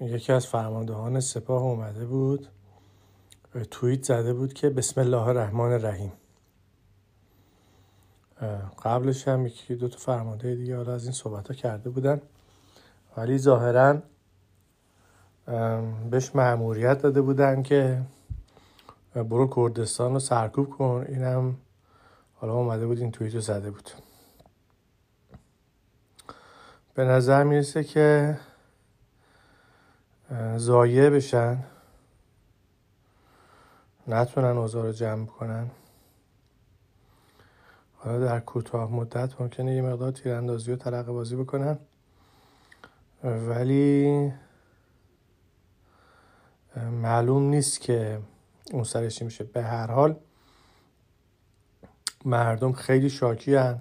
یکی از فرماندهان سپاه اومده بود توییت زده بود که بسم الله الرحمن الرحیم. قبلش هم یکی دو تا فرمانده دیگه حالا از این صحبت ها کرده بودن. ولی ظاهرا بهش معموریت داده بودن که برو کردستان رو سرکوب کن. اینم حالا اومده بود این توییت رو زده بود. به نظر می‌رسه که زایه بشن. نتونن اوضاع رو جمع کنن. حالا در کوتاه مدت ممکنه یه مقدار تیراندازی و ترقه بازی بکنن. ولی معلوم نیست که اون سرشی میشه. به هر حال مردم خیلی شاکی هن.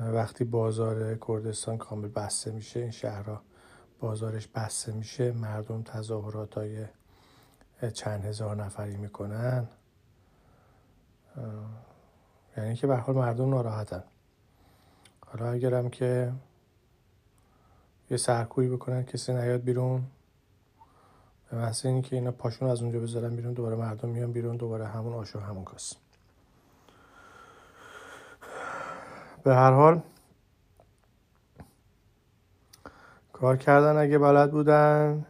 وقتی بازار کردستان کامل بسته میشه این شهرها. بازارش بسته میشه مردم تظاهرات های چند هزار نفری می‌کنن. یعنی که به حال مردم ناراحتن. حالا اگرم که یه سرکوی بکنن کسی نیاد بیرون به اینی که اینا پاشون از اونجا بذارن بیرون دوباره مردم میان بیرون دوباره همون آشو همون کاس به هر حال کار کردن اگه بلد بودن؟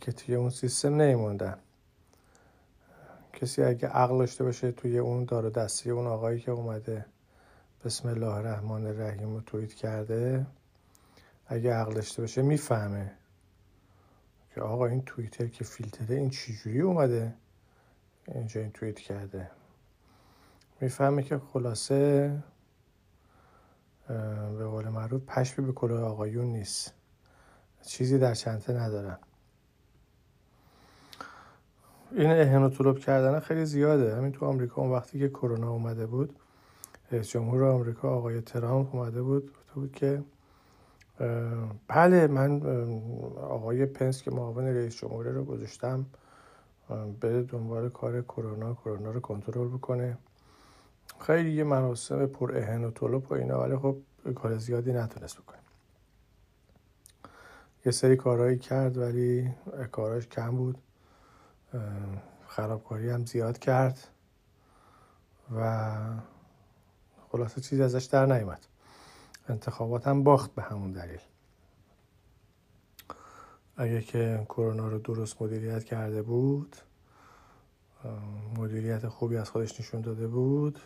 که توی اون سیستم نیموندن. کسی اگه عقل داشته باشه توی اون دار دستی اون آقایی که اومده بسم الله الرحمن الرحیم رو توییت کرده اگه عقل داشته باشه می‌فهمه که آقا این توییتر که فیلتره این چجوری اومده؟ اینجا این توییت کرده. می‌فهمه که خلاصه به قول معروف پشمی به کلاه آقایون نیست. چیزی در چنته ندارن. این اهن و طلوب کردن خیلی زیاده. همین تو آمریکا اون وقتی که کرونا اومده بود رئیس جمهور آمریکا آقای ترامپ اومده بود گفته بود که بله من آقای پنس که معاون رئیس جمهوره رو گذاشتم بره دنبال کار کرونا کرونا رو کنترل بکنه. خیلی یه مراسم پر اهن و طلب و اینا ولی خب کار زیادی نتونست بکنه یه سری کارهایی کرد ولی کاراش کم بود. خرابکاری هم زیاد کرد و خلاصه چیزی ازش در نیومد. انتخابات هم باخت به همون دلیل. اگه که کرونا رو درست مدیریت کرده بود مدیریت خوبی از خودش نشون داده بود.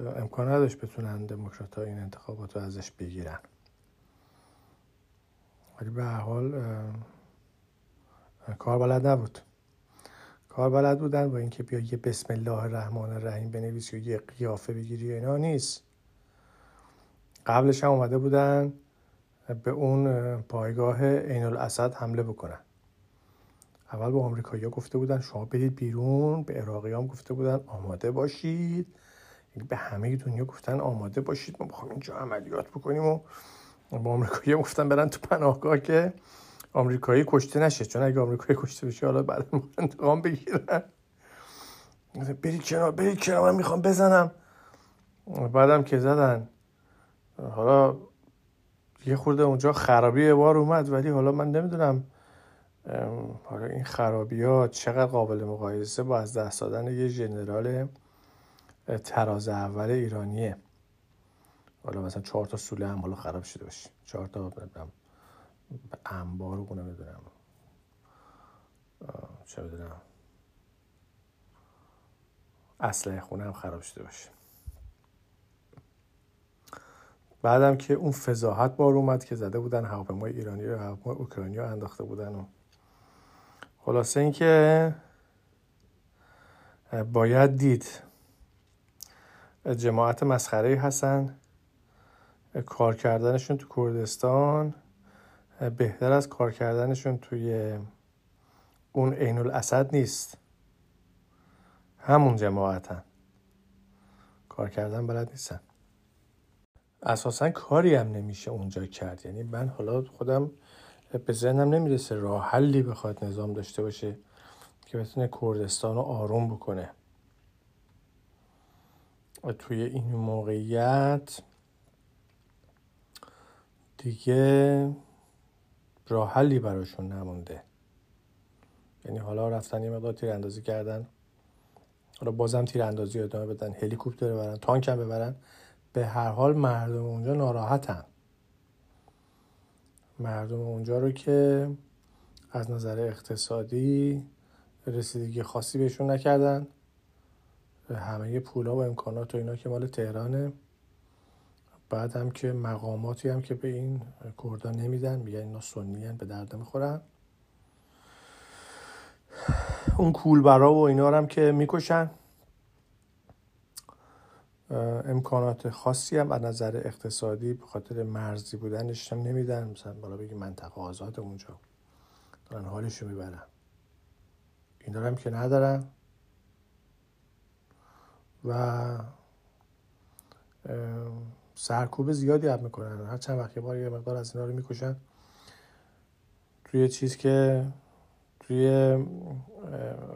امکان نداشت بتونن دموکرات ها این انتخابات رو ازش بگیرن. ولی به حال کار بلد نبود. کار بلد بودن با اینکه بیا یه بسم الله الرحمن الرحیم بنویسی و یه قیافه بگیری اینا نیست. قبلش هم اومده بودن به اون پایگاه عین الاسد حمله بکنن. اول به آمریکایی‌ها گفته بودن شما برید بیرون به عراقی هم گفته بودن آماده باشید. به همه دنیا گفتن آماده باشید ما می‌خوام اینجا عملیات بکنیم و با آمریکایی گفتن برن تو پناهگاه که آمریکایی کشته نشه. چون اگه آمریکایی کشته بشه حالا بعد انتقام بگیرن. بری کنار بری کنار من می‌خوام بزنم. بعدم که زدن. حالا یه خورده اونجا خرابی بار اومد ولی حالا من نمی‌دونم حالا این خرابی ها چقدر قابل مقایسه با از دست دادن یه ژنرال تراز اول ایرانیه. حالا مثلا چهار تا سوله هم حالا خراب شده باشه. چهار تا انبار رو نمی‌دونم چه بدونم اسلحه خونه هم خراب شده باشه. بعدم که اون فضاحت بار اومد که زده بودن هواپیمای ایرانی و هواپیمای اوکراینی انداخته بودن و خلاصه اینکه باید دید جماعت مسخره هستن. کار کردنشون تو کردستان. بهتر از کار کردنشون توی اون عین الاسد نیست. همون جماعتن. کار کردن بلد نیستن. اساسا کاری هم نمیشه اونجا کرد. یعنی من حالا خودم به ذهنم نمی‌رسه راه حلی بخواد نظام داشته باشه که بتونه کردستان رو آروم بکنه. توی این موقعیت دیگه راه حلی براشون نمونده. یعنی حالا رفتن یه مقدار تیراندازی کردن. حالا بازم تیراندازی ادامه بدن هلیکوپتر ببرن تانک هم ببرن. به هر حال مردم اونجا ناراحتن. مردم اونجا رو که از نظر اقتصادی رسیدگی خاصی بهشون نکردن. همه پولا و امکانات و اینا که مال تهرانه. بعد هم که مقاماتی هم که به این کردان نمیدن میگن اینا سنی به درد می‌خورن اون کولبرا و اینا هم که می‌کشن. امکانات خاصی هم از نظر اقتصادی به خاطر مرزی بودنش هم نمیدن. مثلا بالا بگی منطقه آزاد اونجا. دارن حالشو می‌برن. اینا هم که ندارن. و سرکوب زیادی هم می‌کنن. هر چند وقت بار یه مقدار از اینا رو می‌کشن. توی چیز که توی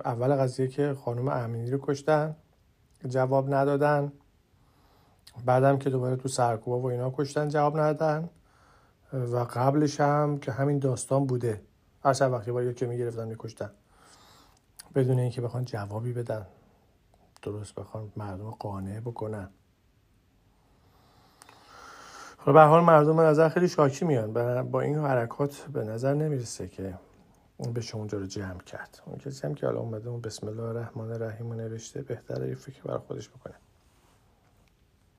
اول قضیه که خانم امینی رو کشتن جواب ندادن. بعدم که دوباره تو سرکوبا و اینا کشتن جواب ندادن. و قبلش هم که همین داستان بوده. هر چند وقتی با که می‌گرفتن میکشتن. بدون اینکه بخوان جوابی بدن. درست بخوان مردم قانع بکنن. حالا به حال مردم به نظر خیلی شاکی میان. با این حرکات به نظر نمی‌رسه که اون بشه اونجا رو جمع کرد. اون کسی هم که حالا اومده اون بسم الله الرحمن الرحیم نوشته بهتره یه فکر برای خودش بکنه.